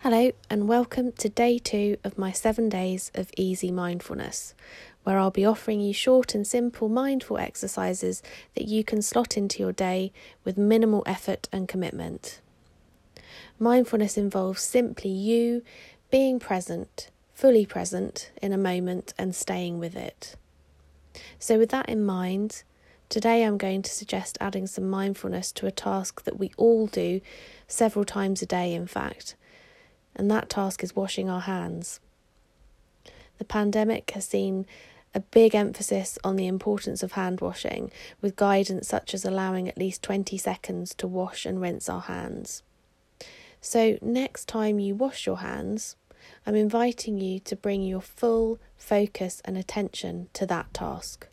Hello, and welcome to day two of my seven days of easy mindfulness, where I'll be offering you short and simple mindful exercises that you can slot into your day with minimal effort and commitment. Mindfulness involves simply you being present, fully present in a moment, and staying with it. So, with that in mind, today I'm going to suggest adding some mindfulness to a task that we all do several times a day, in fact and that task is washing our hands. The pandemic has seen a big emphasis on the importance of hand washing, with guidance such as allowing at least 20 seconds to wash and rinse our hands. So, next time you wash your hands, I'm inviting you to bring your full focus and attention to that task.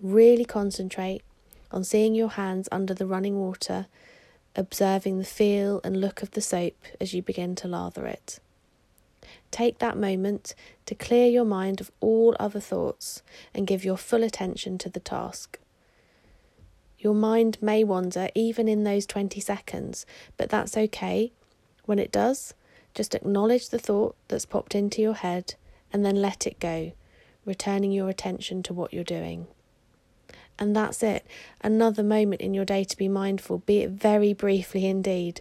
Really concentrate on seeing your hands under the running water observing the feel and look of the soap as you begin to lather it. Take that moment to clear your mind of all other thoughts and give your full attention to the task. Your mind may wander even in those 20 seconds, but that's okay. When it does, just acknowledge the thought that's popped into your head and then let it go, returning your attention to what you're doing. And that's it. Another moment in your day to be mindful, be it very briefly indeed.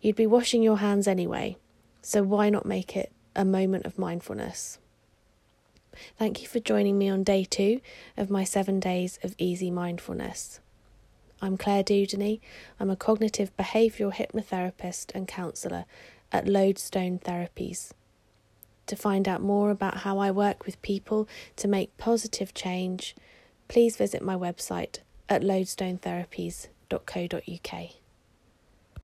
You'd be washing your hands anyway, so why not make it a moment of mindfulness? Thank you for joining me on day two of my seven days of easy mindfulness. I'm Claire Dudeny. I'm a cognitive behavioural hypnotherapist and counsellor at Lodestone Therapies. To find out more about how I work with people to make positive change, please visit my website at lodestonetherapies.co.uk.